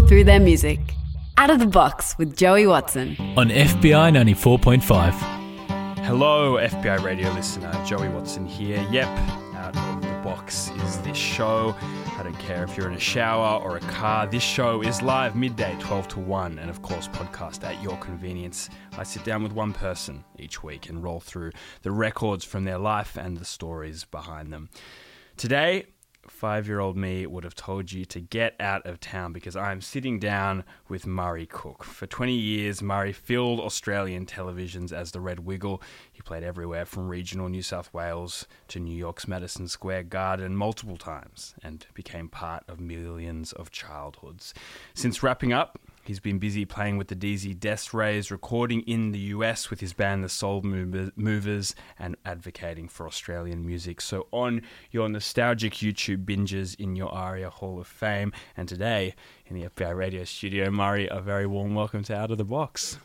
people through their music. Out of the Box with Joey Watson. on FBI 94.5. Hello, FBI radio listener. Joey Watson here. Yep, out of the box is this show. I don't care if you're in a shower or a car. This show is live midday, 12 to 1, and of course, podcast at your convenience. I sit down with one person each week and roll through the records from their life and the stories behind them. Today, five year old me would have told you to get out of town because I am sitting down with Murray Cook. For 20 years, Murray filled Australian televisions as the Red Wiggle. He played everywhere from regional New South Wales to New York's Madison Square Garden multiple times and became part of millions of childhoods. Since wrapping up, He's been busy playing with the DZ Deathrays, recording in the US with his band The Soul Movers, and advocating for Australian music. So, on your nostalgic YouTube binges in your ARIA Hall of Fame, and today in the FBI radio studio, Murray, a very warm welcome to Out of the Box.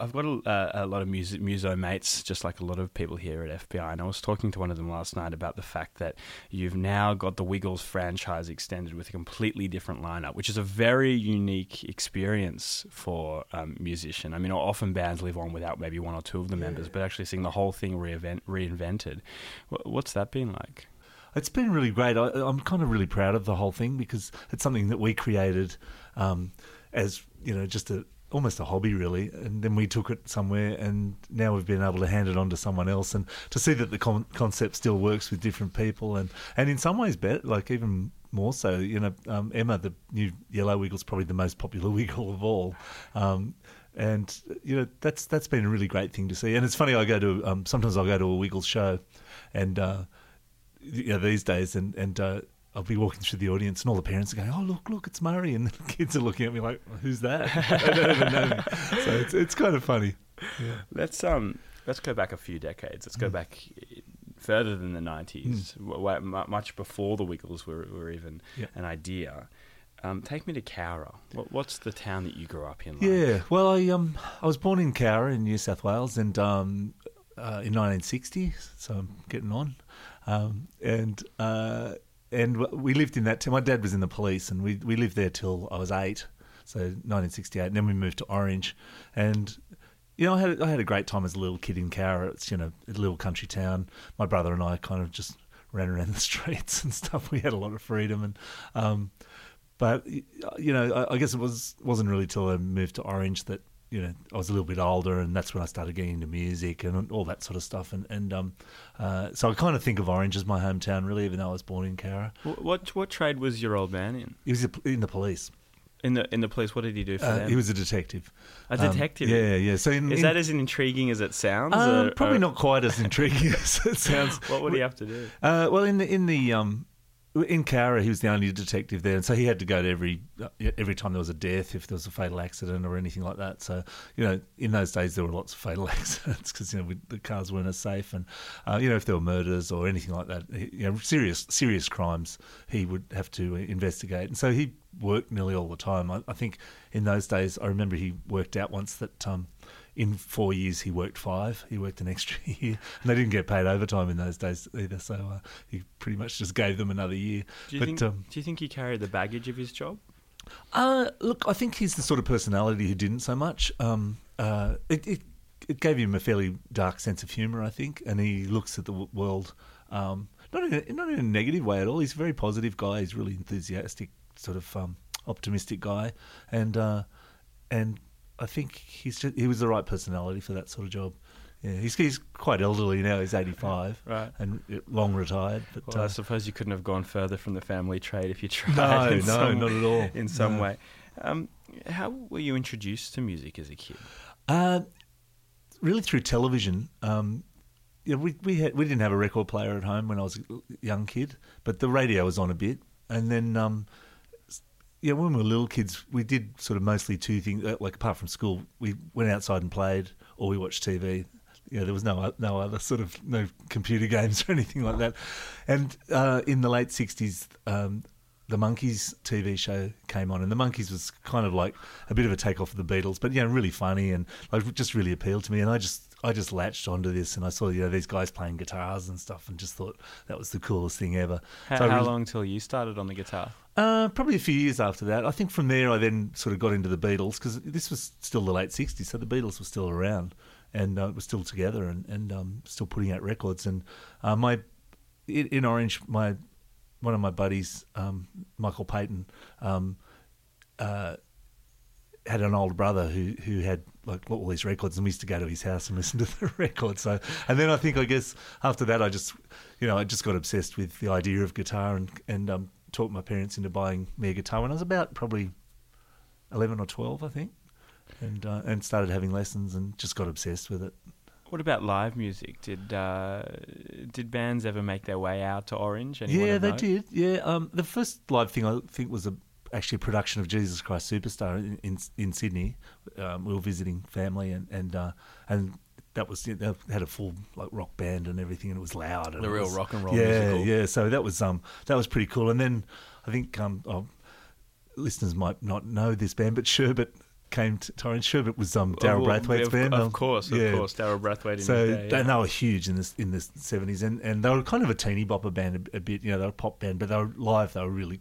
I've- got a, uh, a lot of music, muso mates, just like a lot of people here at FBI, and I was talking to one of them last night about the fact that you've now got the Wiggles franchise extended with a completely different lineup, which is a very unique experience for um, musician. I mean, often bands live on without maybe one or two of the members, but actually seeing the whole thing reinvent, reinvented, what's that been like? It's been really great. I, I'm kind of really proud of the whole thing because it's something that we created um, as you know just a almost a hobby really, and then we took it somewhere, and now we've been able to hand it on to someone else, and to see that the con- concept still works with different people, and and in some ways better, like even more so. You know, um, Emma, the new yellow wiggle's probably the most popular wiggle of all. Um, and you know that's that's been a really great thing to see. And it's funny, I go to um, sometimes I'll go to a Wiggles show, and uh, you know, these days, and and uh, I'll be walking through the audience, and all the parents are going, "Oh, look, look, it's Murray," and the kids are looking at me like, "Who's that?" they don't even know me. So it's it's kind of funny. Let's um let's go back a few decades. Let's go back eh, further than the nineties, much before the Wiggles were, were even Yeah. an idea. Um, take me to Cowra. What, what's the town that you grew up in? Like? Yeah, well, I um I was born in Cowra in New South Wales, and um uh, in 1960, so I'm getting on, um and uh and we lived in that town. My dad was in the police, and we we lived there till I was eight, so 1968, and then we moved to Orange, and. You know, I had I had a great time as a little kid in Cowra. It's you know a little country town. My brother and I kind of just ran around the streets and stuff. We had a lot of freedom, and um, but you know, I, I guess it was wasn't really till I moved to Orange that you know I was a little bit older, and that's when I started getting into music and all that sort of stuff. And and um, uh, so I kind of think of Orange as my hometown, really, even though I was born in Cowra. Wh- What what trade was your old man in? He was in the police. In the in the police, what did he do for Uh, them? he was a detective. a Um, detective. yeah, yeah. So in, Is in- that as intriguing as it sounds? uh, or- probably or- not quite as intriguing as it sounds. What would he have to do? Uh, well, in the in the um, in Cowra, he was the only detective there, and so he had to go to every uh, every time there was a death, if there was a fatal accident or anything like that. So you know, in those days there were lots of fatal accidents because you know we, the cars weren't as safe, and uh, you know if there were murders or anything like that, you know serious serious crimes, he would have to investigate, and so he worked nearly all the time. I, I think in those days, I remember he worked out once that. Um, in four years, he worked five. He worked an extra year, and they didn't get paid overtime in those days either. So uh, he pretty much just gave them another year. Do you but think? um, do you think he carried the baggage of his job? uh, look, I think he's the sort of personality who didn't so much. Um, uh, it, it it gave him a fairly dark sense of humour, I think, and he looks at the w- world um, not in a, not in a negative way at all. He's a very positive guy. He's really enthusiastic, sort of um, optimistic guy, and uh, and I think he's just, he was the right personality for that sort of job. Yeah, he's he's quite elderly now. He's eighty five, Right. and long retired. But Well, I uh, suppose you couldn't have gone further from the family trade if you tried. No, no, some- not at all. In some No. way. Um, how were you introduced to music as a kid? Uh, really through television. Um, yeah, we we had we didn't have a record player at home when I was a young kid, but the radio was on a bit, and then um, yeah, when we were little kids, we did sort of mostly two things. uh, Like apart from school, we went outside and played, or we watched TV. Yeah, there was no no other sort of no computer games or anything like that. And uh, in the late sixties, um, the Monkees TV show came on, and the Monkees was kind of like a bit of a takeoff of the Beatles, but you know, really funny and like just really appealed to me. And I just I just latched onto this, and I saw you know these guys playing guitars and stuff, and just thought that was the coolest thing ever. How, So how really- long till you started on the guitar? Uh, probably a few years after that. I think from there I then sort of got into the Beatles because this was still the late '60s, so the Beatles were still around and uh, were still together and and um, still putting out records. And uh, my in, Orange, my one of my buddies, um, Michael Payton, um, uh, had an older brother who who had like all these records, and we used to go to his house and listen to the records. So, and then I think I guess after that, I just you know I just got obsessed with the idea of guitar and and um, talked my parents into buying me a guitar when I was about probably eleven or twelve, I think, and uh, and started having lessons and just got obsessed with it. What about live music? Did uh, did bands ever make their way out to Orange? Anyone yeah, they note? did. Yeah, um, the first live thing I think was a, actually a production of Jesus Christ Superstar in in, in Sydney. Um, we were visiting family and and uh, and that was they had a full like rock band and everything, and it was loud. And The real was- rock and roll Yeah, musical. yeah. So that was um that was pretty cool. And then I think um oh, listeners might not know this band, but Sherbet came to Torrance. Sherbet was um Daryl Oh, Braithwaite's of, band. Of um, course, of yeah. course. Daryl Braithwaite in So day. they, yeah. they were huge in this in the seventies, and, and they were kind of a teeny bopper band a, a bit. You know, they were a pop band, but they were live. They were really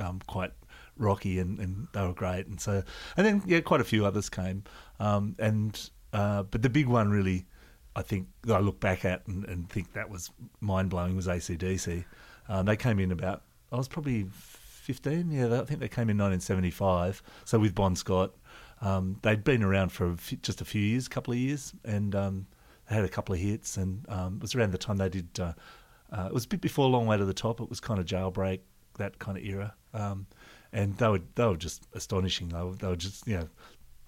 um, quite rocky, and, and they were great. And so, and then yeah, quite a few others came. Um, and uh, but the big one really, I think that I look back at and, and think that was mind blowing was ACDC. Um, they came in about I was probably fifteen. Yeah, I think they came in nineteen seventy five. So with Bon Scott. Um, they'd been around for just a few years, a couple of years, and um, they had a couple of hits. And um, it was around the time they did. Uh, uh, it was a bit before Long Way to the Top. It was kind of jailbreak, that kind of era. Um, and they were they were just astonishing. They were, they were just you know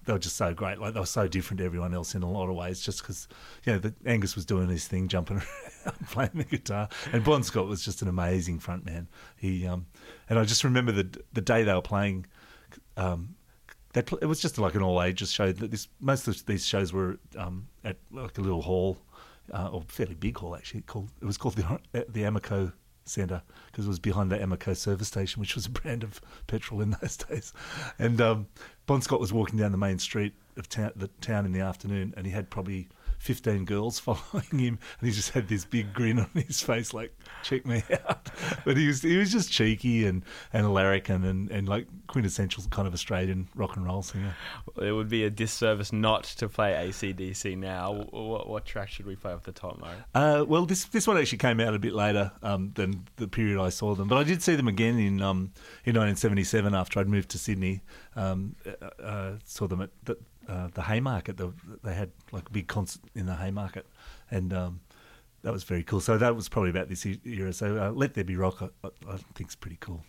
they were just so great. Like they were so different to everyone else in a lot of ways. Just because you know the, Angus was doing his thing, jumping around, playing the guitar, and Bon Scott was just an amazing frontman. He um, and I just remember the the day they were playing. Um, they pl- it was just like an all ages show. That this most of these shows were um, at like a little hall, uh, or fairly big hall actually. Called it was called the uh, the Amoco Centre because it was behind the Amoco service station, which was a brand of petrol in those days. And um, Bon Scott was walking down the main street of town, the town in the afternoon, and he had probably. 15 girls following him and he just had this big grin on his face like check me out but he was he was just cheeky and and larrikin and, and like quintessential kind of Australian rock and roll singer It would be a disservice not to play ACDC now. What, what track should we play off the top, Murray? Uh, well, this this one actually came out a bit later um, than the period I saw them, but I did see them again in um, in 1977 after I'd moved to Sydney. Um, uh, uh, saw them at the, uh, the Haymarket. The, they had like a big concert in the Haymarket, and um, that was very cool. So that was probably about this era. So uh, Let There Be Rock, I, I think is pretty cool.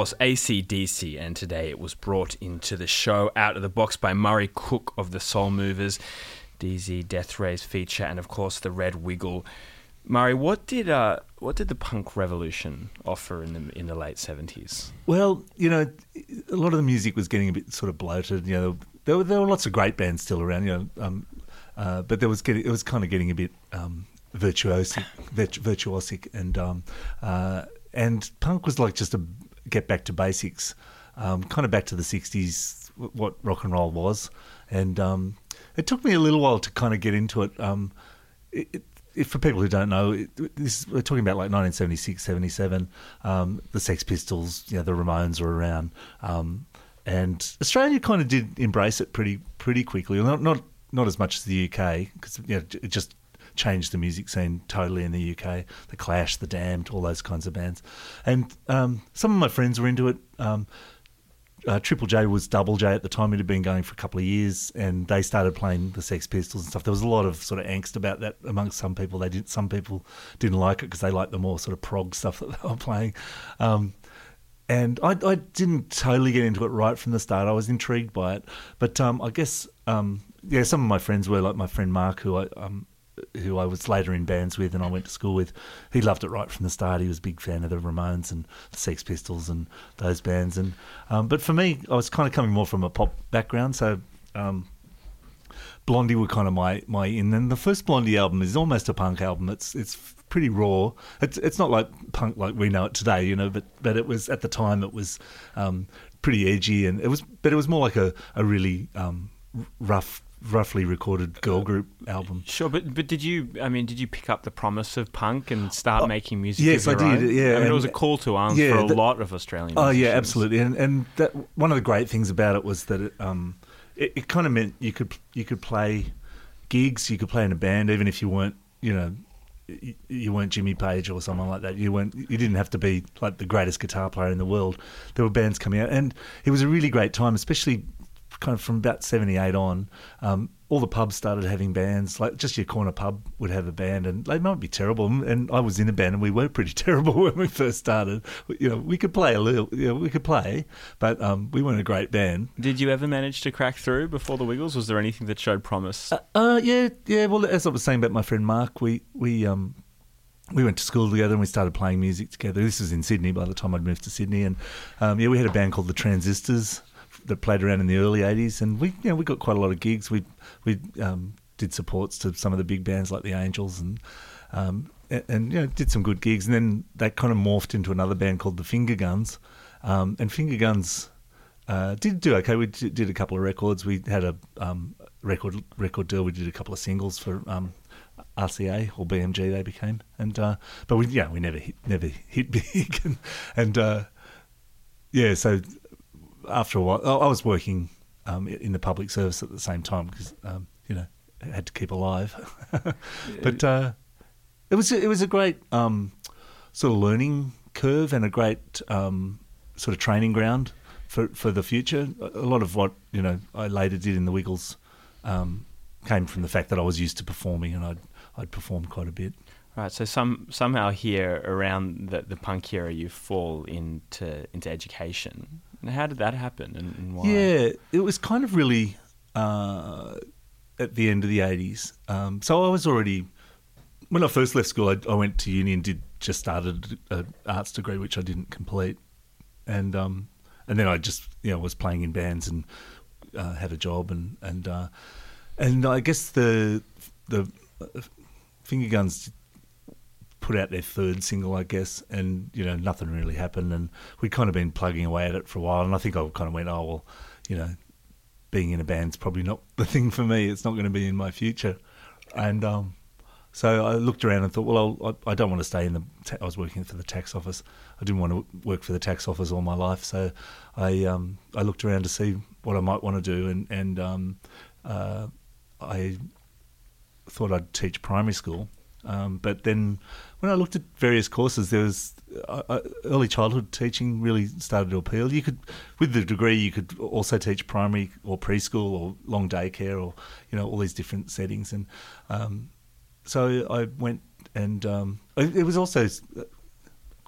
Course, ACDC, and today it was brought into the show out of the box by Murray Cook of the Soul Movers, DZ Deathrays feature, and of course the Red Wiggle. Murray, what did uh, what did the punk revolution offer in the in the late seventies? Well, you know, a lot of the music was getting a bit sort of bloated. You know, there were, there were lots of great bands still around. You know, um, uh, but there was getting it was kind of getting a bit um, virtuosic, virtu- virtuosic, and um, uh, and punk was like just a get back to basics, um, kind of back to the '60s, what rock and roll was, and um, it took me a little while to kind of get into it. Um, it, it for people who don't know, it, this, we're talking about like 1976, 77. Um, the Sex Pistols, you know, the Ramones were around, um, and Australia kind of did embrace it pretty pretty quickly. Not not not as much as the UK because you know, it just changed the music scene totally in the UK. The Clash, the Damned, all those kinds of bands, and um, some of my friends were into it. Um, uh, Triple J was Double J at the time. It had been going for a couple of years, and they started playing the Sex Pistols and stuff. There was a lot of sort of angst about that amongst some people. They didn't. some people didn't like it because they liked the more sort of prog stuff that they were playing. Um, and I, I didn't totally get into it right from the start. I was intrigued by it, but um, I guess um, yeah, some of my friends were like my friend Mark, who I um, who I was later in bands with and I went to school with. He loved it right from the start. He was a big fan of the Ramones and the Sex Pistols and those bands. And um, but for me, I was kind of coming more from a pop background, so. Um, Blondie were kind of my my in. And the first Blondie album is almost a punk album. It's it's pretty raw. It's it's not like punk like we know it today, you know. But but it was at the time it was um, pretty edgy and it was but it was more like a a really um, rough roughly recorded girl group album. Sure, but but did you? I mean, did you pick up the promise of punk and start making music? yes, I did, own? yeah, I mean, it was a call to arms yeah, for a the- lot of Australian. Oh yeah, absolutely. And and that one of the great things about it was that it, um, it, it kind of meant you could you could play gigs, you could play in a band, even if you weren't you know you, you weren't Jimmy Page or someone like that. You weren't you didn't have to be like the greatest guitar player in the world. There were bands coming out, and it was a really great time, especially kind of from about seventy eight on. Um, all the pubs started having bands, like just your corner pub would have a band, and they might be terrible. And I was in a band, and we were pretty terrible when we first started. You know, we could play a little, you know, we could play, but um, we weren't a great band. Did you ever manage to crack through before the Wiggles? Was there anything that showed promise? Uh, yeah, yeah. Well, as I was saying about my friend Mark, we we um we went to school together and we started playing music together. This was in Sydney by the time I'd moved to Sydney, and um, yeah, we had a band called the Transistors that played around in the early '80s, and we you know we got quite a lot of gigs. We we um, did supports to some of the big bands like the Angels and. Um, and, and you know, did some good gigs, and then that kind of morphed into another band called the Finger Guns, um, and Finger Guns uh, did do okay. We did, a couple of records. We had a um, record record deal. We did a couple of singles for um, RCA or BMG. They became, and uh, but we yeah we never hit never hit big, and, and uh, yeah. So after a while, I was working um, in the public service at the same time because um, you know I had to keep alive. but uh, it was it was a great um, sort of learning curve and a great um, sort of training ground for for the future. A a lot of what you know I later did in the Wiggles um, came from the fact that I was used to performing and I'd I'd performed quite a bit. Right. So some somehow here around the, the punk era, you fall into into education. And how did that happen, and, and why? Yeah, it was kind of really uh, at the end of the 80s. Um, so I was already, when I first left school, I, I went to uni and did just started an arts degree, which I didn't complete. And um, and then I just, you know, was playing in bands and uh, had a job. And, and, uh, and I guess the, the uh, Finger Guns put out their third single, I guess, and you know nothing really happened, and we'd kind of been plugging away at it for a while, and I think I kind of went, oh well, you know, being in a band's probably not the thing for me. It's not going to be in my future, and um, so I looked around and thought, well, I'll, I I don't want to stay in the. Ta- I was working for the tax office. I didn't want to work for the tax office all my life, so I um, I looked around to see what I might want to do, and and um, uh, I thought I'd teach primary school. Um, but then when I looked at various courses, there was uh, uh, early childhood teaching really started to appeal. You could, with the degree, you could also teach primary or preschool or long daycare or you know all these different settings. And um, so I went and um, it it was also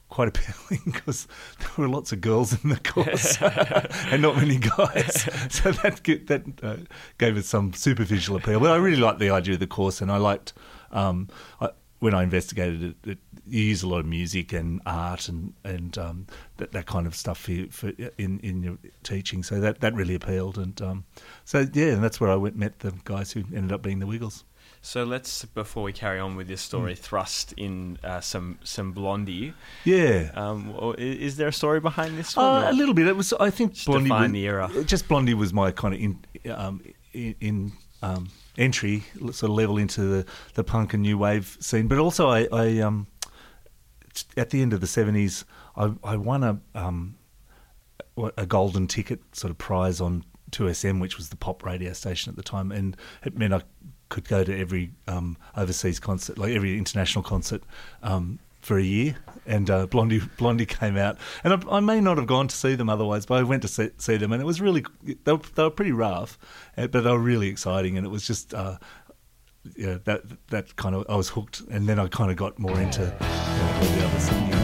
quite appealing because there were lots of girls in the course and not many guys. So that that uh, gave it some superficial appeal. But I really liked the idea of the course, and I liked um, I, when I investigated it, it. You use a lot of music and art and and um, that that kind of stuff for, for in in your teaching. So that that really appealed, and um, so yeah, and that's where I went met the guys who ended up being the Wiggles. So let's, before we carry on with this story, thrust in uh, some some Blondie. Yeah. Um, is there a story behind this one? Uh, a little bit. It was. I think Just Blondie. define was, the era. Just Blondie was my kind of in, um, in, in um, entry, sort of level into the, the punk and new wave scene. But also, I, I um, at the end of the seventies, I, I won a um, a golden ticket sort of prize on 2SM, which was the pop radio station at the time, and it meant I could go to every um, overseas concert, like every international concert, um, for a year. And uh, Blondie Blondie came out, and I, I may not have gone to see them otherwise, but I went to see, see them, and it was really they were, they were pretty rough, uh, but they were really exciting, and it was just. Uh, yeah, that that kind of I was hooked, and then I kind of got more into you know, all the other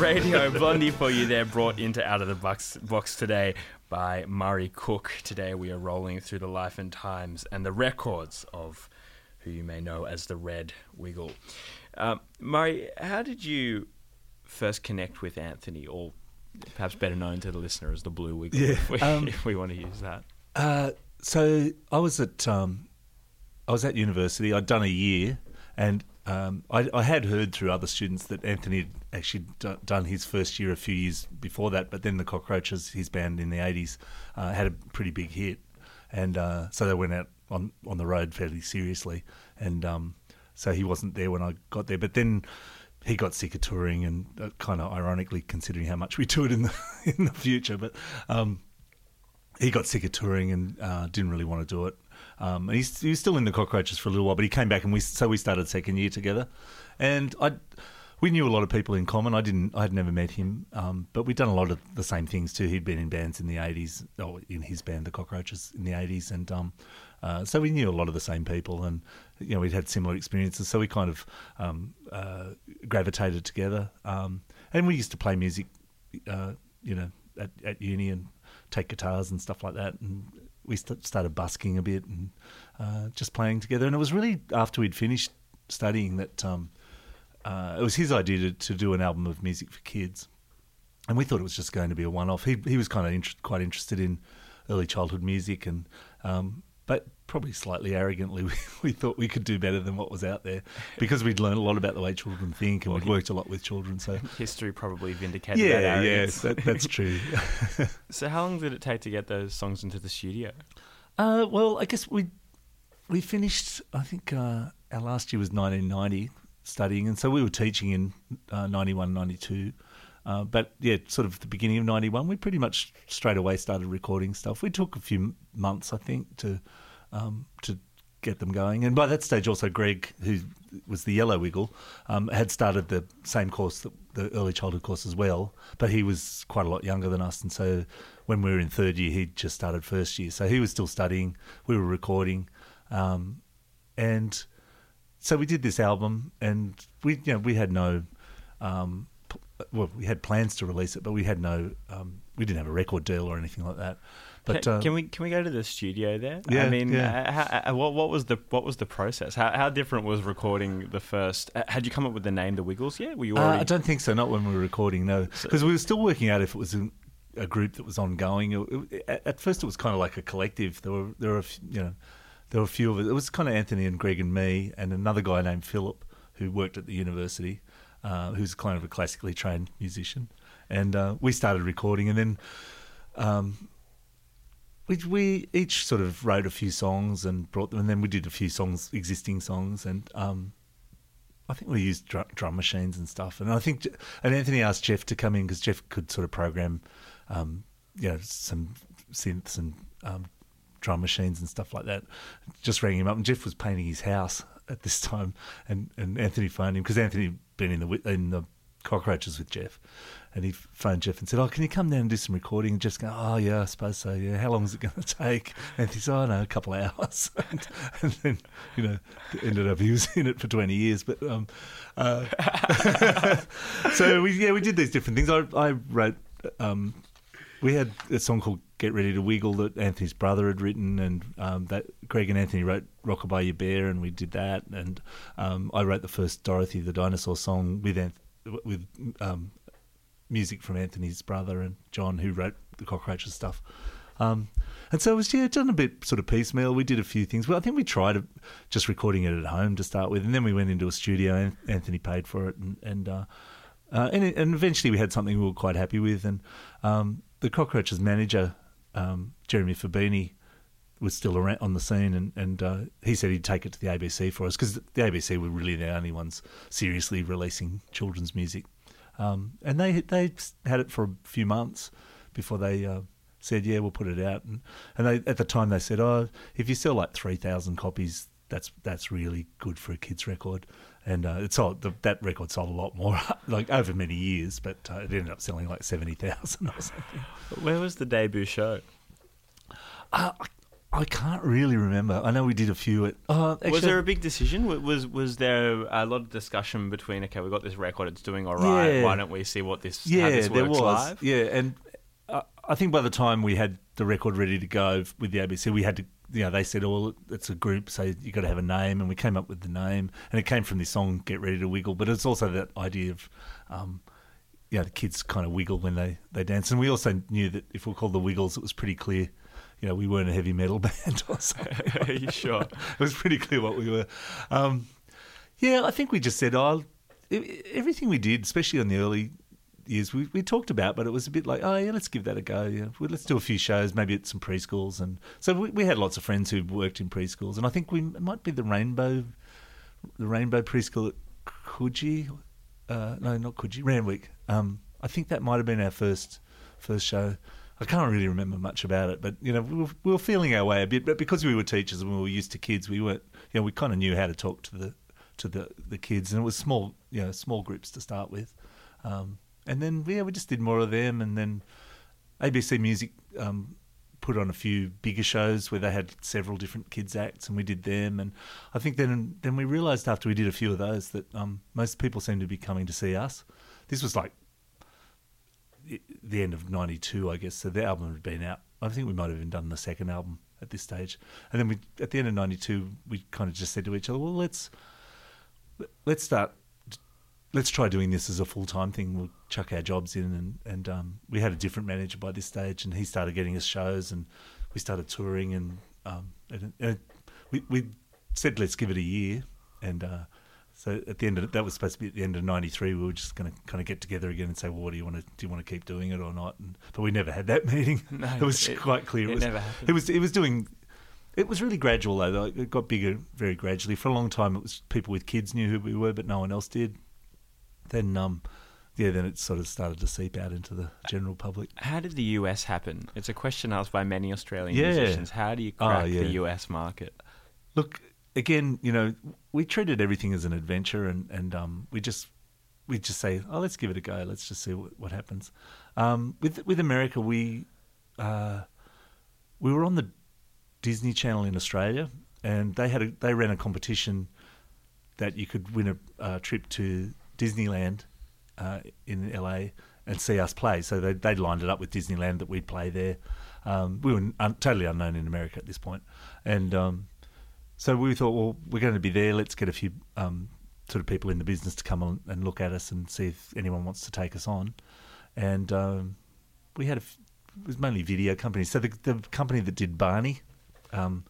Radio. Blondie for you there, brought into Out of the Box, box today by Murray Cook. Today we are rolling through the life and times and the records of who you may know as the Red Wiggle. Um, Murray, how did you first connect with Anthony, or perhaps better known to the listener as the Blue Wiggle, Yeah, if, we, um, if we want to use that? Uh, so I was at um, I was at university. I'd done a year, and um, I, I had heard through other students that Anthony had actually d- done his first year a few years before that, but then the Cockroaches, his band in the 80s, uh, had a pretty big hit. And uh, so they went out on, on the road fairly seriously. And um, so he wasn't there when I got there. But then he got sick of touring and uh, kind of ironically considering how much we toured in the, in the future. But um, he got sick of touring and uh, didn't really want to do it. Um, and he's, he was still in the Cockroaches for a little while, but he came back and we so we started second year together. And I, we knew a lot of people in common. I didn't, I had never met him, um, but we'd done a lot of the same things too. He'd been in bands in the eighties, or in his band, the Cockroaches, in the eighties, and um, uh, so we knew a lot of the same people, and you know we'd had similar experiences. So we kind of um, uh, gravitated together, um, and we used to play music, uh, you know, at, at uni and take guitars and stuff like that, and we st- started busking a bit and uh, just playing together. And it was really after we'd finished studying that um, uh, it was his idea to, to do an album of music for kids, and we thought it was just going to be a one-off. He he was kind of inter- quite interested in early childhood music, and um, but probably slightly arrogantly, we, we thought we could do better than what was out there because we'd learned a lot about the way children think, and we'd worked a lot with children. So History probably vindicated that yeah, arrogance. yes, that, that's true. So how long did it take to get those songs into the studio? Uh, well, I guess we we finished. I think uh, our last year was 1990 studying, and so we were teaching in uh, 91, 92. Uh, but yeah, sort of the beginning of 91, we pretty much straight away started recording stuff. We took a few months, I think, to um, to get them going. And by that stage, also Greg, who was the Yellow Wiggle, um, had started the same course, the, early childhood course as well. But he was quite a lot younger than us, and so when we were in third year, he'd just started first year. So he was still studying. We were recording, um, and so we did this album, and we you know we had no. Um, well, we had plans to release it, but we had no. Um, we didn't have a record deal or anything like that. But can, uh, can we can we go to the studio there? Yeah, I mean, yeah. uh, how, uh, what what was the what was the process? How how different was recording the first? Uh, had you come up with the name, the Wiggles? yet? were you already? I don't think so. Not when we were recording, no, because we were still working out if it was a, a group that was ongoing. It- it- at, at first, it was kind of like a collective. There were there were you know there were a few of us. It was kind of Anthony and Greg and me, and another guy named Philip who worked at the university, uh, who's kind of a classically trained musician, and uh, we started recording, and then. Um, we, we each sort of wrote a few songs and brought them, and then we did a few songs, existing songs, and um, I think we used drum, drum machines and stuff. And I think, and Anthony asked Jeff to come in because Jeff could sort of program, um, you know, some synths and um, drum machines and stuff like that. Just rang him up, and Jeff was painting his house at this time, and, and Anthony phoned him because Anthony had been in the in the cockroaches with Jeff. And he phoned Jeff and said, "Oh, can you come down and do some recording?" And Jeff's going, "Oh, yeah, I suppose so. Yeah, how long is it going to take?" And said, "Oh, no, a couple of hours." and, and then, you know, ended up he was in it for twenty years. But um, uh, so we yeah we did these different things. I I wrote um, we had a song called "Get Ready to Wiggle" that Anthony's brother had written, and um, that Greg and Anthony wrote "Rockabye Your Bear," and we did that. And um, I wrote the first Dorothy the Dinosaur song with Anth- with um, music from Anthony's brother and John, who wrote the Cockroaches stuff. Um, and so it was yeah, done a bit sort of piecemeal. We did a few things. Well, I think we tried just recording it at home to start with, and then we went into a studio. and Anthony paid for it, and and uh, uh, and, and eventually we had something we were quite happy with. And um, the Cockroaches manager, um, Jeremy Fabini, was still around on the scene, and and uh, he said he'd take it to the ABC for us because the ABC were really the only ones seriously releasing children's music. Um, and they they had it for a few months before they uh, said, "Yeah, we'll put it out." And and they, at the time they said, "Oh, if you sell like three thousand copies, that's that's really good for a kids record." And uh, it sold the, that record sold a lot more, like over many years, but uh, it ended up selling like seventy thousand or something. Where was the debut show? Uh, I, I can't really remember. I know we did a few at. Uh, actually, was there a big decision? Was was there a lot of discussion between? Okay, we got this record; it's doing all right. Yeah. Why don't we see what this? yeah, this there was. live? Yeah, and uh, I think by the time we had the record ready to go with the ABC, we had to. You know, they said, "Oh, well, it's a group, so you got to have a name," and we came up with the name, and it came from this song "Get Ready to Wiggle," but it's also that idea of. Um, you know, the kids kind of wiggle when they, they dance. And we also knew that if we were called the Wiggles, it was pretty clear, you know, we weren't a heavy metal band or something. Are you sure? it was pretty clear what we were. Um, Yeah, I think we just said, oh, everything we did, especially on the early years, we, we talked about, but it was a bit like, oh, yeah, let's give that a go. Yeah, well, let's do a few shows, maybe at some preschools. And so we, we had lots of friends who worked in preschools. And I think we might be the Rainbow, the Rainbow Preschool at Coogee. Uh, no, not Coogee, Randwick. Um, I think that might have been our first first show. I can't really remember much about it, but you know, we were, we were feeling our way a bit. But because we were teachers and we were used to kids, we weren't. You know, we kind of knew how to talk to the to the, the kids, and it was small, you know, small groups to start with. Um, and then yeah, we just did more of them, and then ABC Music um, put on a few bigger shows where they had several different kids acts, and we did them. And I think then then we realised after we did a few of those that um, most people seemed to be coming to see us. This was like the end of '92, I guess. So the album had been out. I think we might have even done the second album at this stage. And then we, at the end of '92, we kind of just said to each other, "Well, let's let's start." Let's try doing this as a full time thing. We'll chuck our jobs in, and and um, we had a different manager by this stage, and he started getting us shows, and we started touring, and um, and, and we we said let's give it a year, and uh, so at the end of that was supposed to be at the end of '93. We were just going to kind of get together again and say, well, what do you want to do? You want to keep doing it or not? And, but we never had that meeting. No, it was it- quite clear. it was, never happened. It was it was doing. It was really gradual though. though. It got bigger very gradually. For a long time, it was people with kids knew who we were, but no one else did. Then, um, yeah, then it sort of started to seep out into the general public. How did the US happen? It's a question asked by many Australian Yeah. musicians. How do you Oh, crack yeah. the US market? Look, again, you know, we treated everything as an adventure, and and um, we just we just say, oh, let's give it a go. Let's just see what, what happens. Um, with with America, we uh, we were on the Disney Channel in Australia, and they had a, they ran a competition that you could win a uh, trip to Disneyland uh, in LA and see us play. So they they lined it up with Disneyland that we'd play there. Um, we were un- totally unknown in America at this point. and um, so we thought, well, we're going to be there. Let's get a few um, sort of people in the business to come on and look at us and see if anyone wants to take us on. And um, we had a, f- it was mainly video companies. So the, the company that did Barney, um,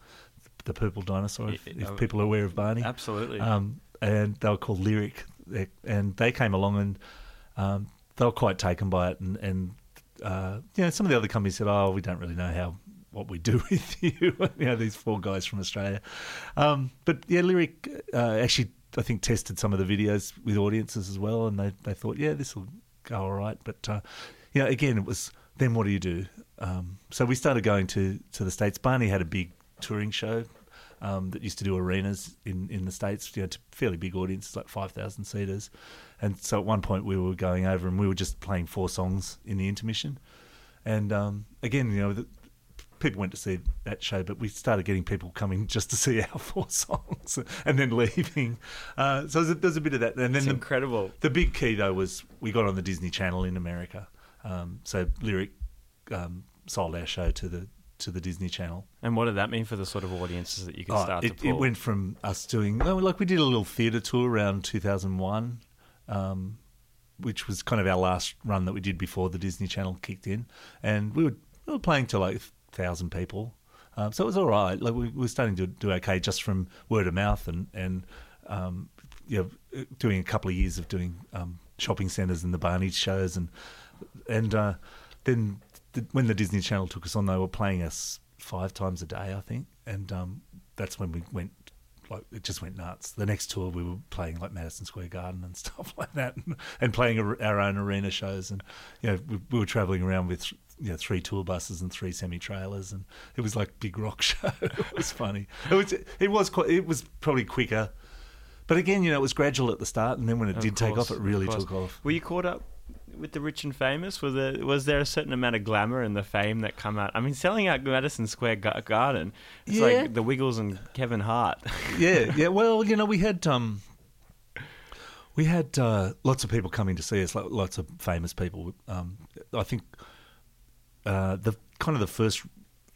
the purple dinosaur, if, if people are aware of Barney, Absolutely. um, and they were called Lyrick, and they came along and um, they were quite taken by it, and, and uh, you know some of the other companies said, "Oh, we don't really know how what we do with you." you know, these four guys from Australia, um, but yeah, Lyrick uh, actually I think tested some of the videos with audiences as well, and they they thought, yeah, this will go all right, but uh, you know, again, it was then what do you do? Um, so we started going to to the states. Barney had a big touring show um, that used to do arenas in, in the States, you know, to fairly big audiences, like 5,000 seaters. And so at one point we were going over and we were just playing four songs in the intermission. And um, again, you know, the, people went to see that show, but we started getting people coming just to see our four songs and then leaving. Uh, so there's a, there's a bit of that. And then it's the, incredible. the big key though was we got on the Disney Channel in America. Um, so Lyrick um, sold our show to the to the Disney Channel. And what did that mean for the sort of audiences that you could Oh, start it, to pull? it went from us doing like we did a little theatre tour around 2001, um, which was kind of our last run that we did before the Disney Channel kicked in, and we were we were playing to like thousand people, um, so it was all right. Like we, we were starting to do okay just from word of mouth and and um, you know doing a couple of years of doing um, shopping centres and the Barney shows and and uh, then the, when the Disney Channel took us on, they were playing us five times a day, I think, and um, that's when we went. Like it just went nuts. The next tour, we were playing like Madison Square Garden and stuff like that, and, and playing a, our own arena shows. And you know, we, we were traveling around with you know three tour buses and three semi trailers, and it was like big rock show. it was funny. It was it was quite. It was probably quicker, but again, you know, it was gradual at the start, and then when it Of did take off, it really course. took off. Were you caught up with the rich and famous? Was there was there a certain amount of glamour and the fame that come out? I mean, selling out Madison Square Garden, it's Yeah. like the Wiggles and Kevin Hart. yeah, yeah. Well, you know, we had um, we had uh, lots of people coming to see us, lots of famous people. Um, I think uh, the kind of the first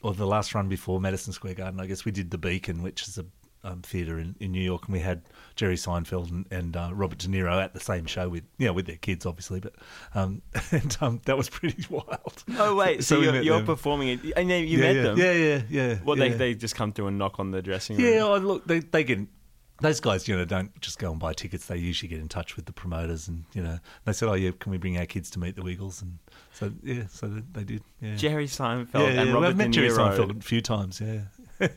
or the last run before Madison Square Garden, I guess we did the Beacon, which is a um, theatre in, in New York, and we had Jerry Seinfeld and, and uh, Robert De Niro at the same show with you know with their kids, obviously, but um, and um, that was pretty wild. Oh wait, so, we you're, you're performing it, and then you yeah, met yeah, them. Yeah, yeah, yeah. Well, yeah. they they just come through and knock on the dressing room. Yeah, oh, look, they they get those guys, you know, don't just go and buy tickets. They usually get in touch with the promoters, and you know, they said, "Oh yeah, can we bring our kids to meet the Wiggles?" And so yeah, so they, they did. Yeah. Jerry Seinfeld and well, Robert I've met De Jerry Niro. Seinfeld a few times. Yeah, but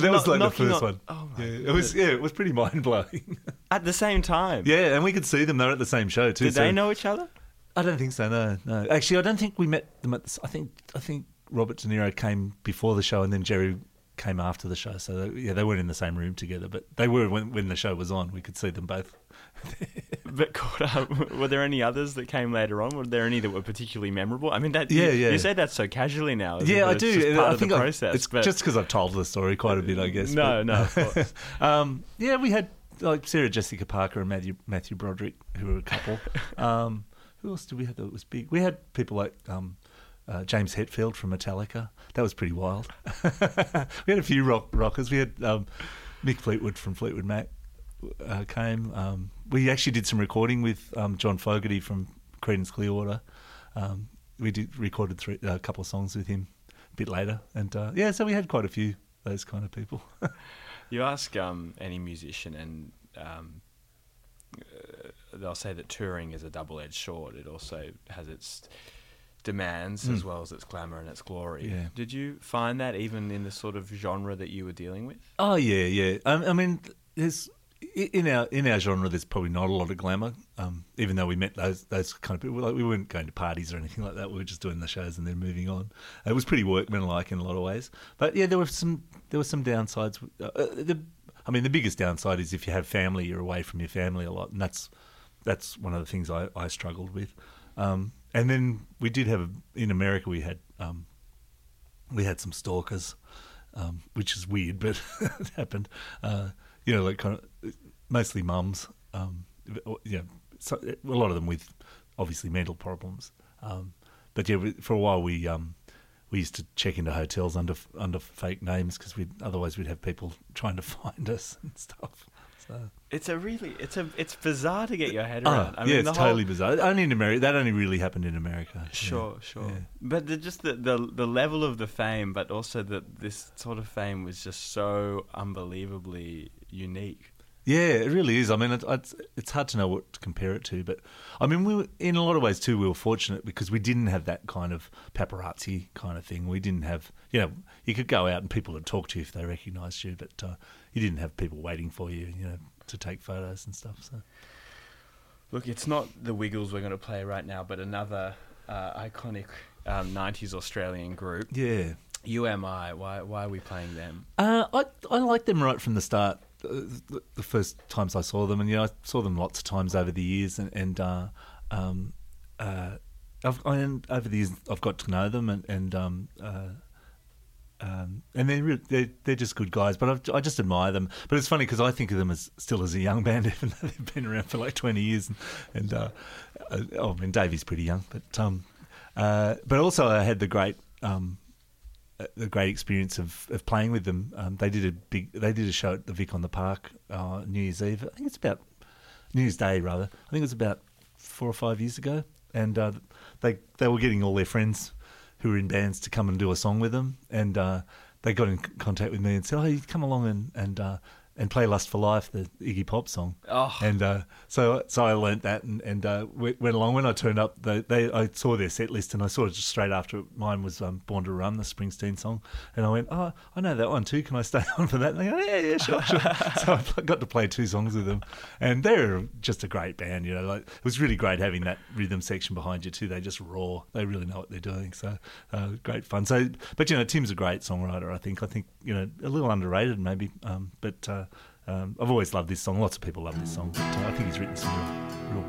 that was like the first on- one. Oh my yeah, it was. Yeah, it was pretty mind blowing. At the same time. yeah, and we could see them. They were at the same show too. Did so- they know each other? I don't think so. No, no. Actually, I don't think we met them at. The, I think I think Robert De Niro came before the show, and then Jerry came after the show. So they, yeah, they weren't in the same room together, but they were when when the show was on. We could see them both. But caught up. Were there any others that came later on? Were there any that were particularly memorable? I mean, that Yeah, you, yeah. You say that so casually now. yeah, I it's do. I of think process. it's but just because I've told the story quite a bit, I guess. No, but- no, um, yeah, we had like Sarah Jessica Parker and Matthew Matthew Broderick, who were a couple. um, who else did we have that was big? We had people like um, uh, James Hetfield from Metallica. That was pretty wild. we had a few rock rockers. We had um, Mick Fleetwood from Fleetwood Mac uh, came. Um, we actually did some recording with um, John Fogerty from Creedence Clearwater. Um, we did recorded three, a couple of songs with him a bit later, and uh, yeah, so we had quite a few those kind of people. You ask um, any musician, and um, uh, they'll say that touring is a double-edged sword. It also has its demands as well as its glamour and its glory. Hmm. Yeah. Did you find that even in the sort of genre that you were dealing with? Oh yeah, yeah. Um, I mean, there's i- in our in our genre, there's probably not a lot of glamour. Um, even though we met those those kind of people, like we weren't going to parties or anything like that. We were just doing the shows and then moving on. It was pretty workmanlike in a lot of ways. But yeah, there were some there were some downsides. Uh, uh, the, I mean, the biggest downside is if you have family, you're away from your family a lot, and that's that's one of the things I, I struggled with. Um, and then we did have in America we had um, we had some stalkers, um, which is weird, but it happened. Uh, you know, like kind of mostly mums. Um, know, so, a lot of them with obviously mental problems. Um, but yeah, for a while we um, we used to check into hotels under under fake names because we otherwise we'd have people trying to find us and stuff. So. It's a really, it's a, it's bizarre to get your head Oh, around. I yeah, it's the whole- totally bizarre. Only in America. That only really happened in America. Yeah. Sure, sure. Yeah. But the, just the, the the level of the fame, but also that this sort of fame was just so unbelievably unique. Yeah, it really is. I mean, it, it's it's hard to know what to compare it to, but I mean, we were, in a lot of ways too, we were fortunate because we didn't have that kind of paparazzi kind of thing. We didn't have, you know, you could go out and people would talk to you if they recognised you, but uh, you didn't have people waiting for you, you know, to take photos and stuff. So Look, it's not the Wiggles we're going to play right now, but another uh, iconic um, '90s Australian group, yeah, You Am I. Why why are we playing them? uh, I I liked them right from the start. The, first times I saw them, and you know, I saw them lots of times over the years, and, and uh, um, uh, I've, and over the years I've got to know them, and and um, uh, um, and they're, re- they're they're just good guys. But I've, I just admire them. But it's funny because I think of them as still as a young band, even though they've been around for like twenty years. And, and uh, uh, oh, I mean Davey's pretty young, but um, uh, but also I had the great um, the great experience of, of playing with them. Um, they did a big they did a show at the Vic on the Park uh, New Year's Eve. I think it's about New Year's Day rather. I think it was about four or five years ago, and uh, they they were getting all their friends who were in bands to come and do a song with them, and uh, they got in contact with me and said, "Oh, you come along and and uh, and play Lust for Life, the Iggy Pop song." Oh. And uh, so so I learnt that and and uh, went, along. When I turned up, they, they I saw their set list and I saw it just straight after mine was um, "Born to Run," the Springsteen song, and I went, "Oh, I know that one too. Can I stay on for that?" And they go, "Yeah, yeah, sure, sure." so I got to play two songs with them, and they're just a great band. You know, like it was really great having that rhythm section behind you too. They just roar. They really know what they're doing. So uh, great fun. So, but you know, Tim's a great songwriter. I think. I think you know a little underrated maybe, um, but. Uh, um, I've always loved this song. Lots of people love this song, but uh, I think he's written some real, real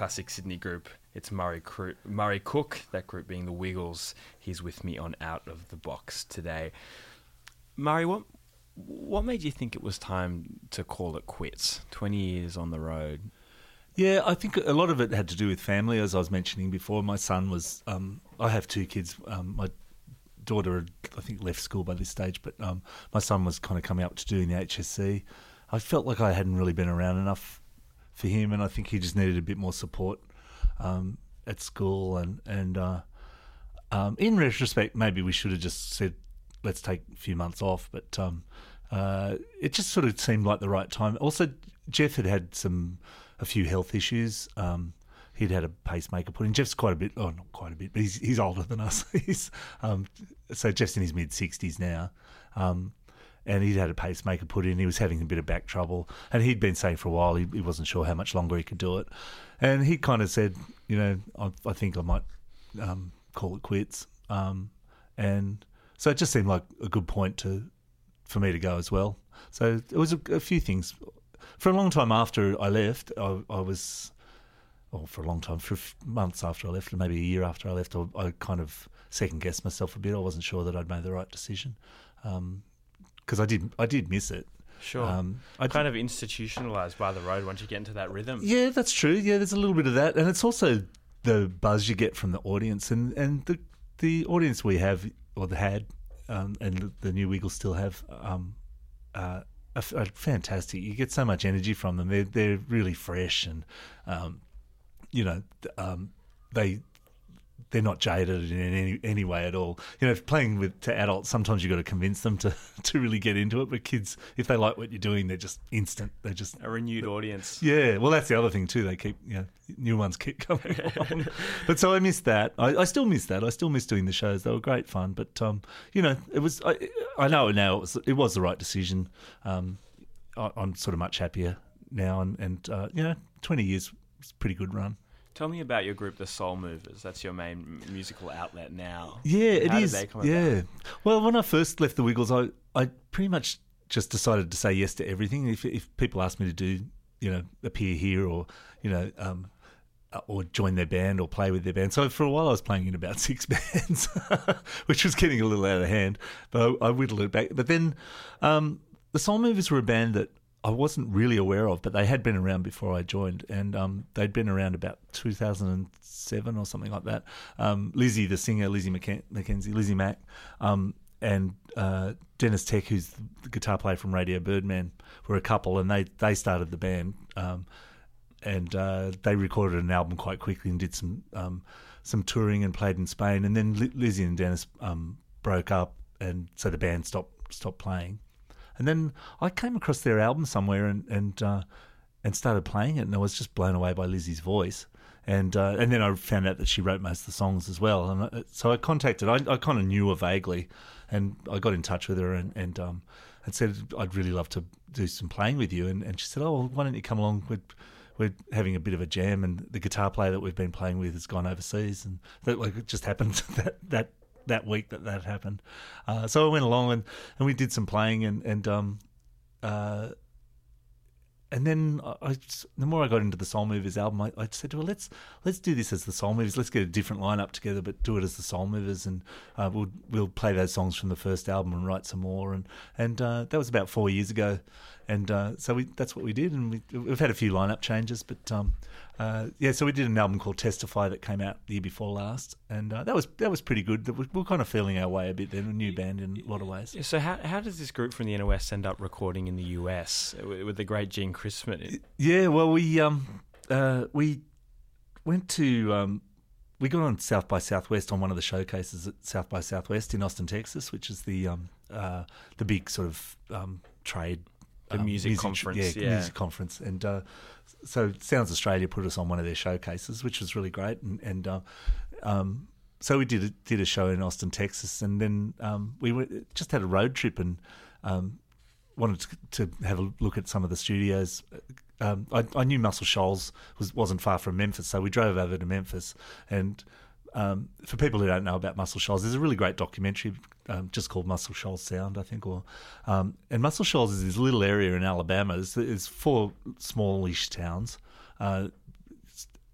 classic Sydney group. It's Murray, Murray Cook, that group being the Wiggles. He's with me on Out of the Box today. Murray, what what made you think it was time to call it quits? Twenty years on the road. Yeah, I think a lot of it had to do with family, as I was mentioning before. My son was, um, I have two kids. Um, my daughter I think, left school by this stage, but um, my son was kind of coming up to doing the HSC. I felt like I hadn't really been around enough for him, and I think he just needed a bit more support um, at school. And, and uh, um, in retrospect, maybe we should have just said, let's take a few months off, but um, uh, it just sort of seemed like the right time. Also, Jeff had had some a few health issues. Um, he'd had a pacemaker put in. Jeff's quite a bit, oh, not quite a bit, but he's he's older than us. he's um, so Jeff's in his mid sixties now, um, and he'd had a pacemaker put in. He was having a bit of back trouble, and he'd been saying for a while he, he wasn't sure how much longer he could do it. And he kind of said, you know, I, I think I might um, call it quits. Um, and so it just seemed like a good point to for me to go as well. So it was a, a few things. For a long time after I left, I, I was, or for a long time, for months after I left, maybe a year after I left, I, I kind of second guessed myself a bit. I wasn't sure that I'd made the right decision because I did I did miss it. Sure. Um, I kind of institutionalized by the road once you get into that rhythm. Yeah, that's true. Yeah, there's a little bit of that, and it's also the buzz you get from the audience, and and the the audience we have or the had, um, and the, the new Wiggles still have, um, uh, are, are fantastic. You get so much energy from them. They're they're really fresh, and um, you know, um, they they're not jaded in any any way at all. You know, if playing with to adults, sometimes you've got to convince them to, to really get into it. But kids, if they like what you're doing, they're just instant. They're just A renewed audience. yeah, well, that's the other thing too. They keep, you know, new ones keep coming along. But so I miss that. I, I still miss that. I still miss doing the shows. They were great fun. But um, you know, it was. I, I know now it was. It was the right decision. Um, I, I'm sort of much happier now, and and uh, you know, 20 years a pretty good run. Tell me about your group, the Soul Movers. That's your main musical outlet now. Yeah, it is. How they come yeah. about? Well, when I first left the Wiggles, I I pretty much just decided to say yes to everything. If if people asked me to do, you know, appear here or you know. Um, uh, or join their band or play with their band. So for a while, I was playing in about six bands, which was getting a little out of hand. But I, I whittled it back. But then, um, the Soul Movers were a band that I wasn't really aware of, but they had been around before I joined, and um, they'd been around about 2007 or something like that. Um, Lizzie, the singer, Lizzie McKen- McKenzie, Lizzie Mack, um, and uh, Deniz Tek, who's the guitar player from Radio Birdman, were a couple, and they they started the band. Um, and uh, they recorded an album quite quickly and did some um, some touring and played in Spain. And then Lizzie and Dennis um, broke up, and so the band stopped stopped playing. And then I came across their album somewhere and and uh, and started playing it, and I was just blown away by Lizzie's voice. And uh, and then I found out that she wrote most of the songs as well. And I, so I contacted. I, I kind of knew her vaguely, and I got in touch with her and and um, and said I'd really love to do some playing with you. And, and she said, Oh, why don't you come along? We're, we're having a bit of a jam, and the guitar player that we've been playing with has gone overseas, and that like it just happened that that that week that that happened. Uh, so I went along and, and we did some playing, and and um, uh, and then I, the more I got into the Soul Movers album, I, I said, well, let's let's do this as the Soul Movers. Let's get a different lineup together, but do it as the Soul Movers, and uh, we'll we'll play those songs from the first album and write some more. And and uh, that was about four years ago, and uh, so we that's what we did. And we, we've had a few lineup changes, but um, uh, yeah, so we did an album called Testify that came out the year before last, and uh, that was that was pretty good. We we're kind of feeling our way a bit then, a new band in a lot of ways. So how, how does this group from the NOS end up recording in the US with, the great Gene Chrisman? Yeah, well, we um, uh, we went to um, we got on South by Southwest on one of the showcases at South by Southwest in Austin, Texas, which is the um, uh, the big sort of um, trade. The um, music conference, yeah. music conference, and uh, so Sounds Australia put us on one of their showcases, which was really great, and, and uh, um, so we did a, did a show in Austin, Texas, and then um, we just had a road trip and um, wanted to, to have a look at some of the studios. Um, I, I knew Muscle Shoals was wasn't far from Memphis, so we drove over to Memphis and um, for people who don't know about Muscle Shoals, there's a really great documentary um, just called Muscle Shoals Sound, I think. Or um, and Muscle Shoals is this little area in Alabama. It's, it's four smallish towns. Uh,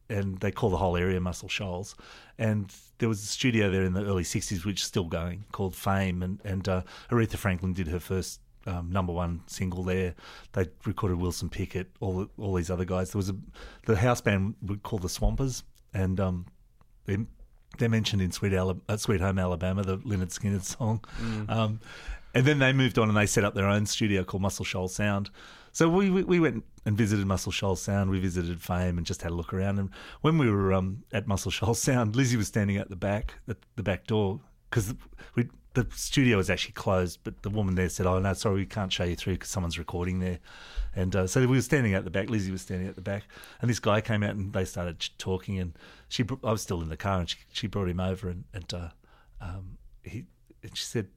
and they call the whole area Muscle Shoals. And there was a studio there in the early '60s, which is still going, called Fame, and and uh, Aretha Franklin did her first um, number one single there. They recorded Wilson Pickett, all all these other guys. There was a the house band called the Swampers, and um, they're mentioned in Sweet, uh, Sweet Home Alabama, the Lynyrd Skynyrd song. Um, and then they moved on and they set up their own studio called Muscle Shoals Sound. So we, we we went and visited Muscle Shoals Sound. We visited Fame and just had a look around. And when we were um, at Muscle Shoals Sound, Lizzie was standing at the back, at the back door, because we the studio was actually closed. But the woman there said, "Oh no, sorry, we can't show you through because someone's recording there." And uh, so we were standing at the back. Lizzie was standing at the back, and this guy came out and they started ch- talking. And she, I was still in the car, and she, she brought him over, and, and uh, um, he, and she said,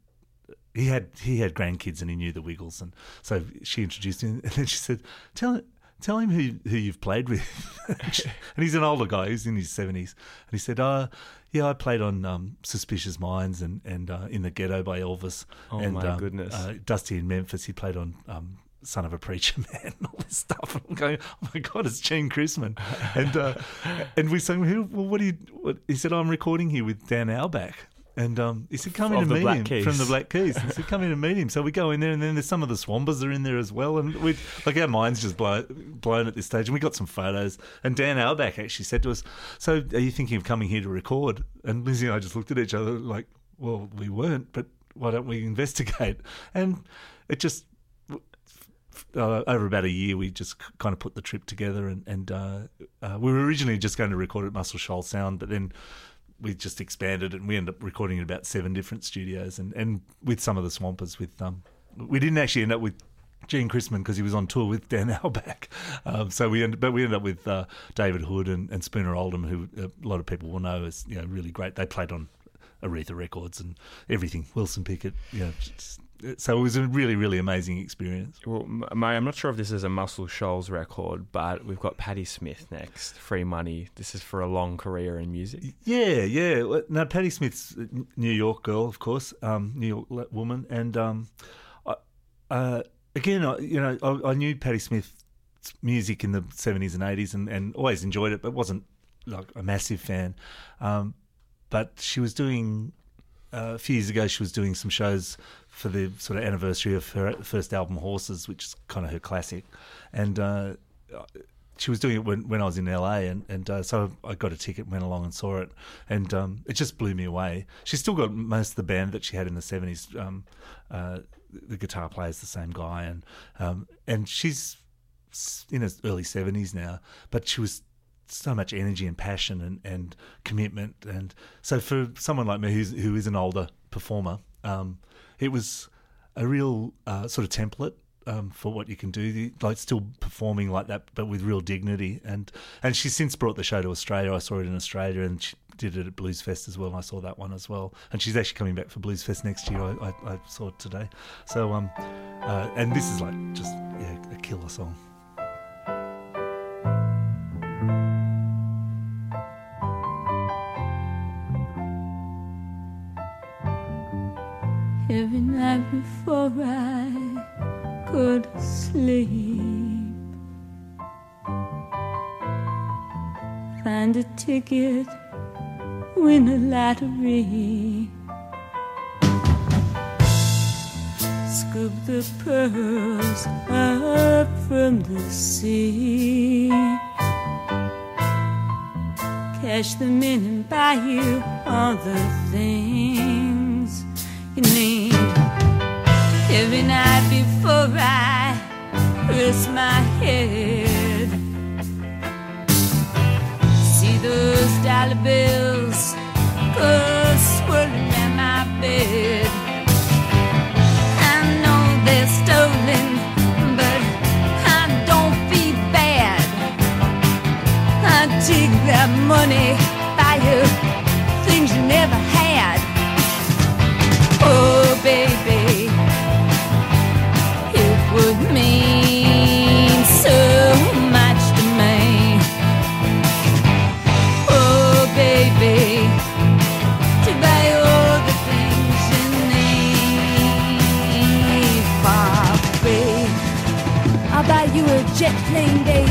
he had he had grandkids and he knew the Wiggles, and so she introduced him, and then she said, "Tell tell him who who you've played with." and he's an older guy; he's in his seventies, and he said, "Uh, yeah, I played on um, Suspicious Minds and and uh, in the Ghetto by Elvis. Oh, and, my um, goodness. Uh, Dusty in Memphis, he played on." Um, Son of a preacher man, and all this stuff. And I'm going, oh my god, it's Gene Chrisman, and uh, and we saying, well, what do you? What? He said, I'm recording here with Dan Auerbach, and um, he said, come in and meet Black him Keys. from the Black Keys. He said, come in and meet him. So we go in there, and then there's some of the Swampers are in there as well, and we like our minds just blow, blown at this stage. And we got some photos, and Dan Auerbach actually said to us, "So are you thinking of coming here to record?" And Lizzie and I just looked at each other like, "Well, we weren't, but why don't we investigate?" And it just uh, over about a year, we just kind of put the trip together, and, and uh, uh, we were originally just going to record at Muscle Shoals Sound, but then we just expanded and we ended up recording in about seven different studios, and, and with some of the Swampers. With um, we didn't actually end up with Gene Chrisman because he was on tour with Dan Auerbach. Um, so we ended, but we ended up with uh, David Hood and, and Spooner Oldham, who a lot of people will know as you know really great. They played on Aretha Records and everything. Wilson Pickett, you know. So it was a really, really amazing experience. Well, Murray, I'm not sure if this is a Muscle Shoals record, but we've got Patti Smith next. Free Money. This is for a long career in music. Yeah, yeah. Now, Patti Smith's a New York girl, of course, um, New York woman, and um, I, uh, again, I, you know, I, I knew Patti Smith's music in the seventies and eighties, and, and always enjoyed it, but wasn't like a massive fan. Um, but she was doing uh, a few years ago. She was doing some shows for the sort of anniversary of her first album, Horses, which is kind of her classic, and. Uh, she was doing it when, when I was in LA, and and uh, so I got a ticket, went along and saw it, and um, it just blew me away. She's still got most of the band that she had in the seventies. Um, uh, the guitar player is the same guy, and um, and she's in her early seventies now, but she was so much energy and passion and, and commitment, and so for someone like me who's who is an older performer, um, it was a real uh, sort of template um, for what you can do, like still performing like that, but with real dignity. And and she's since brought the show to Australia. I saw it in Australia, and she did it at Blues Fest as well. And I saw that one as well. And she's actually coming back for Blues Fest next year. I, I, I saw it today. So um, uh, and this is like just yeah, a killer song. Before I could sleep. Find a ticket, win a lottery. Scoop the pearls up from the sea. Cash them in and buy you all the things you need. Every night before I rest my head, see those dollar bills go swirling in my bed. I know they're stolen, but I don't feel bad. I take that money, buy you things you never You a jet plane, babe.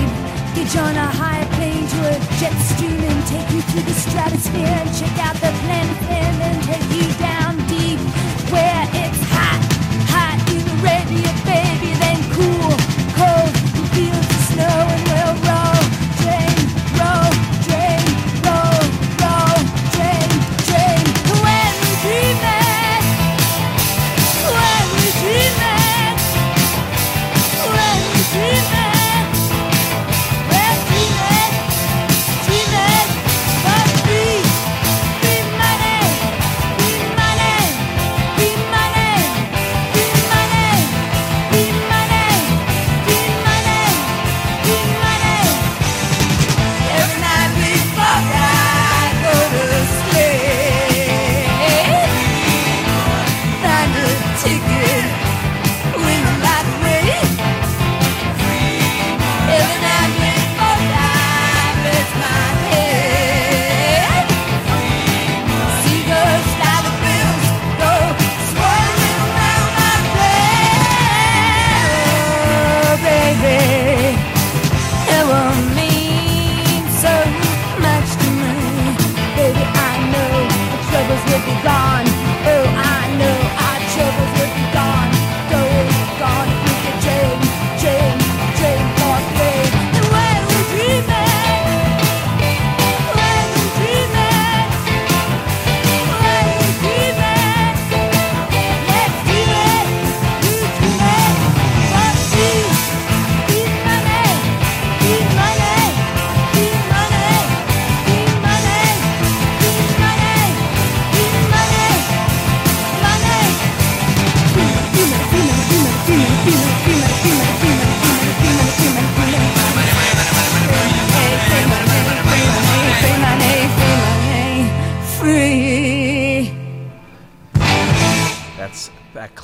Get you on a high plane to a jet stream and take you through the stratosphere and check out the planet and take you down deep.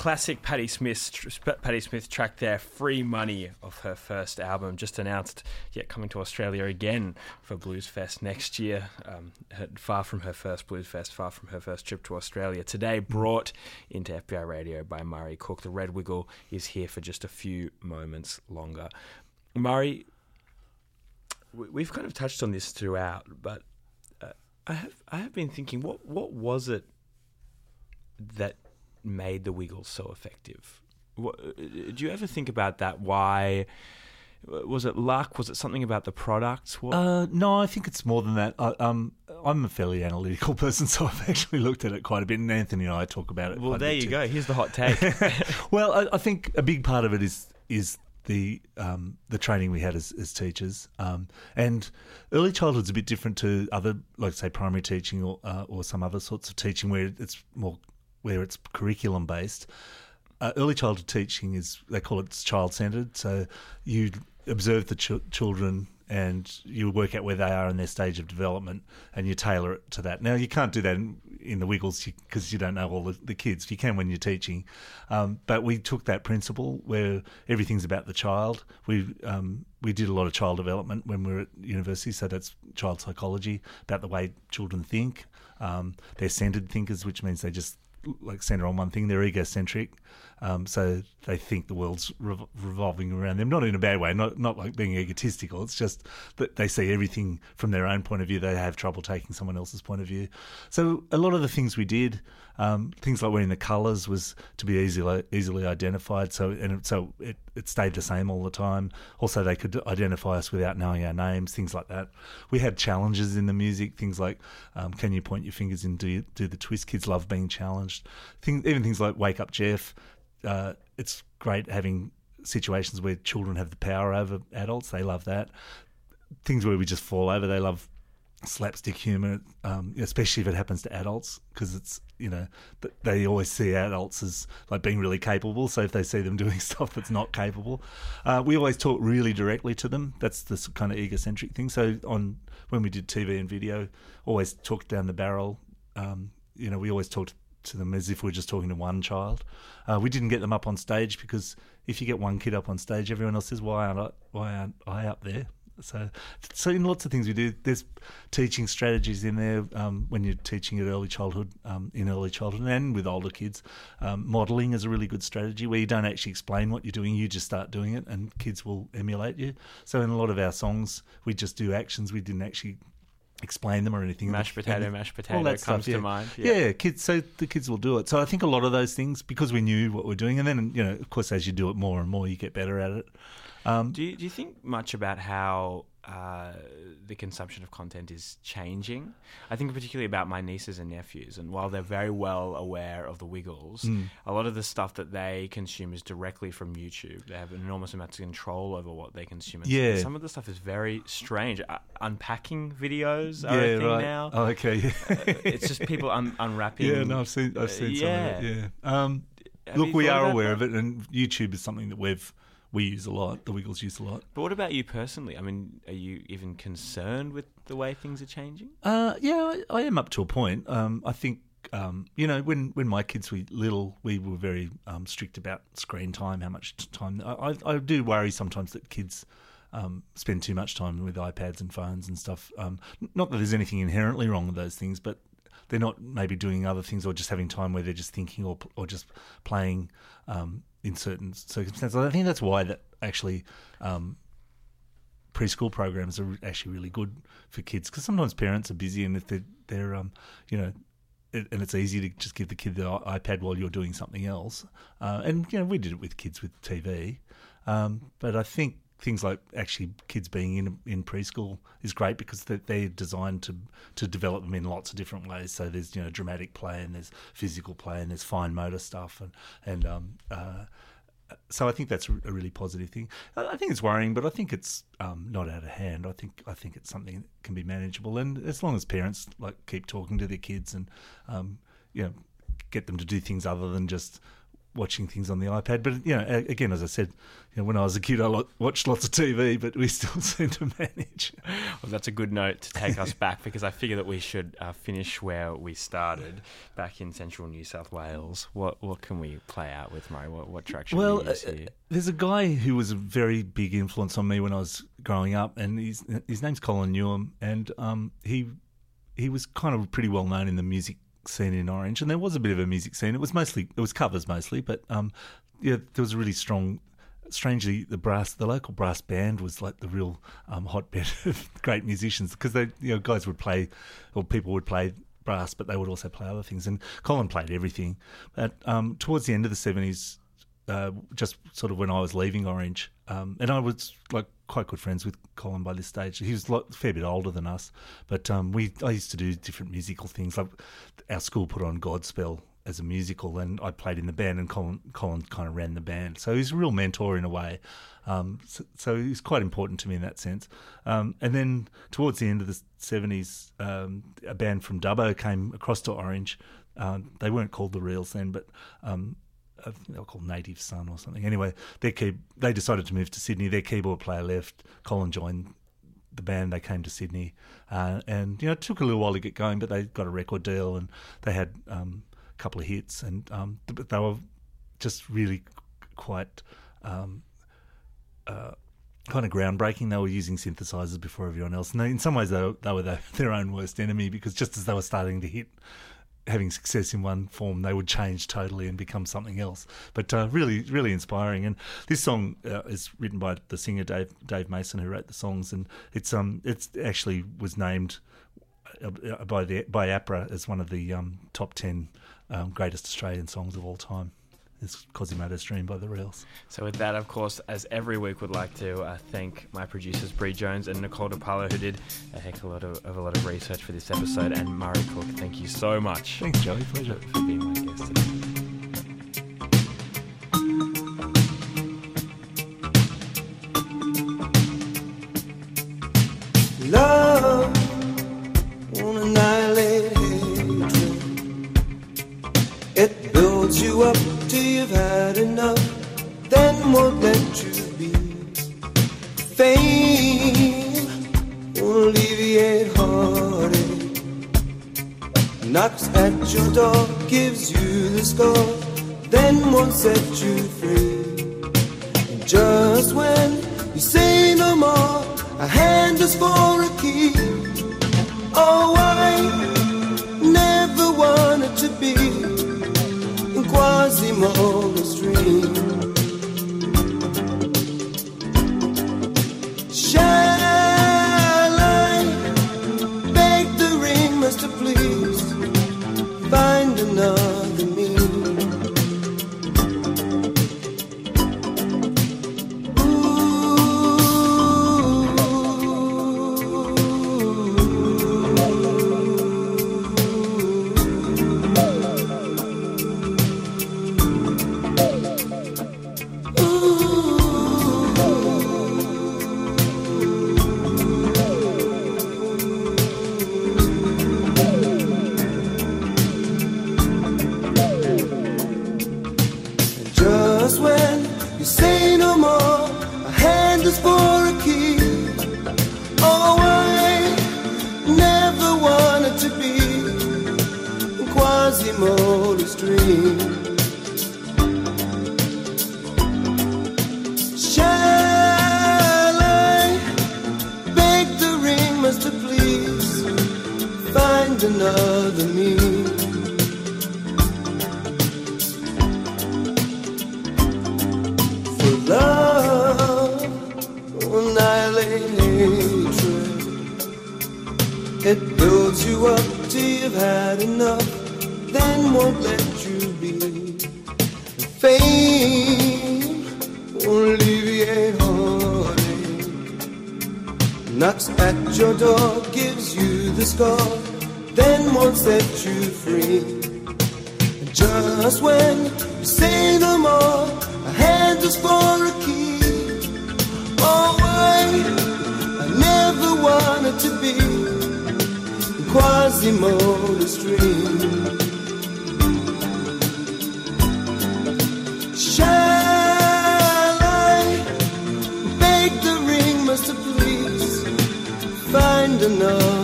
Classic Patti Smith, Patti Smith track there, "Free Money" of her first album, just announced. Yet coming to Australia again for Blues Fest next year. Um, far from her first Blues Fest, far from her first trip to Australia. Today, brought into FBI Radio by Murray Cook. The Red Wiggle is here for just a few moments longer. Murray, we- we've kind of touched on this throughout, but uh, I have I have been thinking, what what was it that made the Wiggles so effective? What, uh, do you ever think about that? Why was it luck? Was it something about the products? What? Uh, no, I think it's more than that. I, um, I'm a fairly analytical person, so I've actually looked at it quite a bit, and Anthony and I talk about it. well, quite a there you too. go. Here's the hot take. well, I, I think a big part of it is is the um, the training we had as, as teachers, um, and early childhood's a bit different to other, like say, primary teaching or uh, or some other sorts of teaching where it's more where it's curriculum based. Uh, early childhood teaching is they call it child centered. So you observe the ch- children and you work out where they are in their stage of development and you tailor it to that. Now you can't do that in, in the Wiggles because you don't know all the, the kids. You can when you're teaching, um, but we took that principle where everything's about the child. We um, we did a lot of child development when we were at university, so that's child psychology about the way children think. Um, they're centered thinkers, which means they just like center on one thing. They're egocentric, um, so they think the world's rev- revolving around them. Not in a bad way, not not like being egotistical. It's just that they see everything from their own point of view. They have trouble taking someone else's point of view. So a lot of the things we did, um, things like wearing the colours, was to be easily easily identified. So and so it, it stayed the same all the time. Also, they could identify us without knowing our names, things like that. We had challenges in the music, things like um, can you point your fingers and do do the twist? Kids love being challenged. Things, even things like wake up, Jeff. Uh, it's great having situations where children have the power over adults. They love that. Things where we just fall over. They love slapstick humor, um, especially if it happens to adults, because it's you know they always see adults as like being really capable. So if they see them doing stuff that's not capable, uh, we always talk really directly to them. That's the s- kind of egocentric thing. So on when we did TV and video, always talked down the barrel. Um, you know, we always talked to them as if we are just talking to one child. Uh, we didn't get them up on stage because if you get one kid up on stage, everyone else says, "Why aren't I, why aren't I up there?" So, so in lots of things we do, there's teaching strategies in there um, when you're teaching at early childhood, um, in early childhood, and with older kids. Um, modelling is a really good strategy where you don't actually explain what you're doing; you just start doing it, and kids will emulate you. So, in a lot of our songs, we just do actions. We didn't actually explain them or anything. Mashed potato, mashed all that comes stuff, to yeah. mind. Yeah. kids. So the kids will do it. So I think a lot of those things because we knew what we're doing, and then you know, of course, as you do it more and more, you get better at it. Um, Do you, do you think much about how uh, the consumption of content is changing? I think particularly about my nieces and nephews, and while they're very well aware of the Wiggles, Hmm. a lot of the stuff that they consume is directly from YouTube. They have an enormous amount of control over what they consume. And Yeah. some of the stuff is very strange. Uh, unpacking videos are yeah, a thing right. now. Oh, okay. Yeah. it's just people un- unwrapping. yeah, no, I've seen I've seen Uh, some yeah. of it. Yeah. Um, look, we are aware that? of it, and YouTube is something that we've we use a lot. The Wiggles use a lot. But what about you personally? I mean, are you even concerned with the way things are changing? Uh, yeah, I, I am up to a point. Um, I think um, you know when when my kids were little, we were very um, strict about screen time, how much time. I, I, I do worry sometimes that kids. Um, spend too much time with iPads and phones and stuff. Um, not that there's anything inherently wrong with those things, but they're not maybe doing other things or just having time where they're just thinking or or just playing um, in certain circumstances. I think that's why that actually um, preschool programs are actually really good for kids because sometimes parents are busy and if they're, they're um, you know, it, and it's easy to just give the kid the iPad while you're doing something else. Uh, and you know, we did it with kids with TV, um, but I think things like actually kids being in in preschool is great because they're, designed to to develop them in lots of different ways. So there's you know dramatic play and there's physical play and there's fine motor stuff and and um, uh, so I think that's a really positive thing. I I think it's worrying, but I think it's um, not out of hand. I think I think it's something that can be manageable, and as long as parents like keep talking to their kids and um, you know get them to do things other than just watching things on the iPad. But you know, again, as I said, you know, when I was a kid, I lo- watched lots of TV, but we still seem to manage. Well, that's a good note to take us back because I figure that we should uh, finish where we started back in central New South Wales. What what can we play out with, Murray? What, what track should Well, we use uh, there's a guy who was a very big influence on me when I was growing up, and his his name's Colin Newham, and um, he he was kind of pretty well known in the music scene in Orange, and there was a bit of a music scene. It was mostly it was covers mostly, but um, yeah, there was a really strong. Strangely, the brass, the local brass band was like the real um, hotbed of great musicians because they, you know, guys would play, or people would play brass, but they would also play other things. And Colin played everything. But um, towards the end of the seventies, uh, just sort of when I was leaving Orange, um, and I was like quite good friends with Colin by this stage. He was like, a fair bit older than us, but um, we I used to do different musical things. Like our school put on Godspell as a musical, and I played in the band, and Colin Colin kind of ran the band. So he's a real mentor in a way. Um, so, so he's quite important to me in that sense. Um, and then towards the end of the seventies, um, a band from Dubbo came across to Orange. Um, they weren't called the Reels then, but um, I think they were called Native Son or something. Anyway, they decided to move to Sydney. Their keyboard player left. Colin joined the band. They came to Sydney, uh, and you know it took a little while to get going, but they got a record deal and they had um, a couple of hits, and um, they were just really quite. Um, uh, Kind of groundbreaking. They were using synthesizers before everyone else, and they, in some ways, they were, they were their, their own worst enemy because just as they were starting to hit having success in one form, they would change totally and become something else. But uh, really, really inspiring. And this song uh, is written by the singer Dave Dave Mason, who wrote the songs, and it's um it's actually was named uh, by the by APRA as one of the um, top ten um, greatest Australian songs of all time. It's Quasimodo's Dream by the Reels. So with that, of course, as every week, would like to uh, thank my producers Bre Jones and Nicole De Palo, who did a heck of a lot of, of a lot of research for this episode, and Murray Cook. Thank you so much Thanks, Joey. Pleasure. for being my guest today. Love won't annihilate hatred. It builds you up till you've had enough, then won't let you be. Fame won't alleviate heartache. Knocks at your door, gives you the score, then won't set you free. And just when you say no more, a hand is for a key. Oh, dream. Hatred. It builds you up till you've had enough, then won't let you be. Fame won't alleviate heartache. Knocks at your door, gives you the scar, then won't set you free. Just when you say no more, a hand is for a key. Oh, I, never wanted to be Quasimodo's dream. Shall I beg the ringmaster, please find another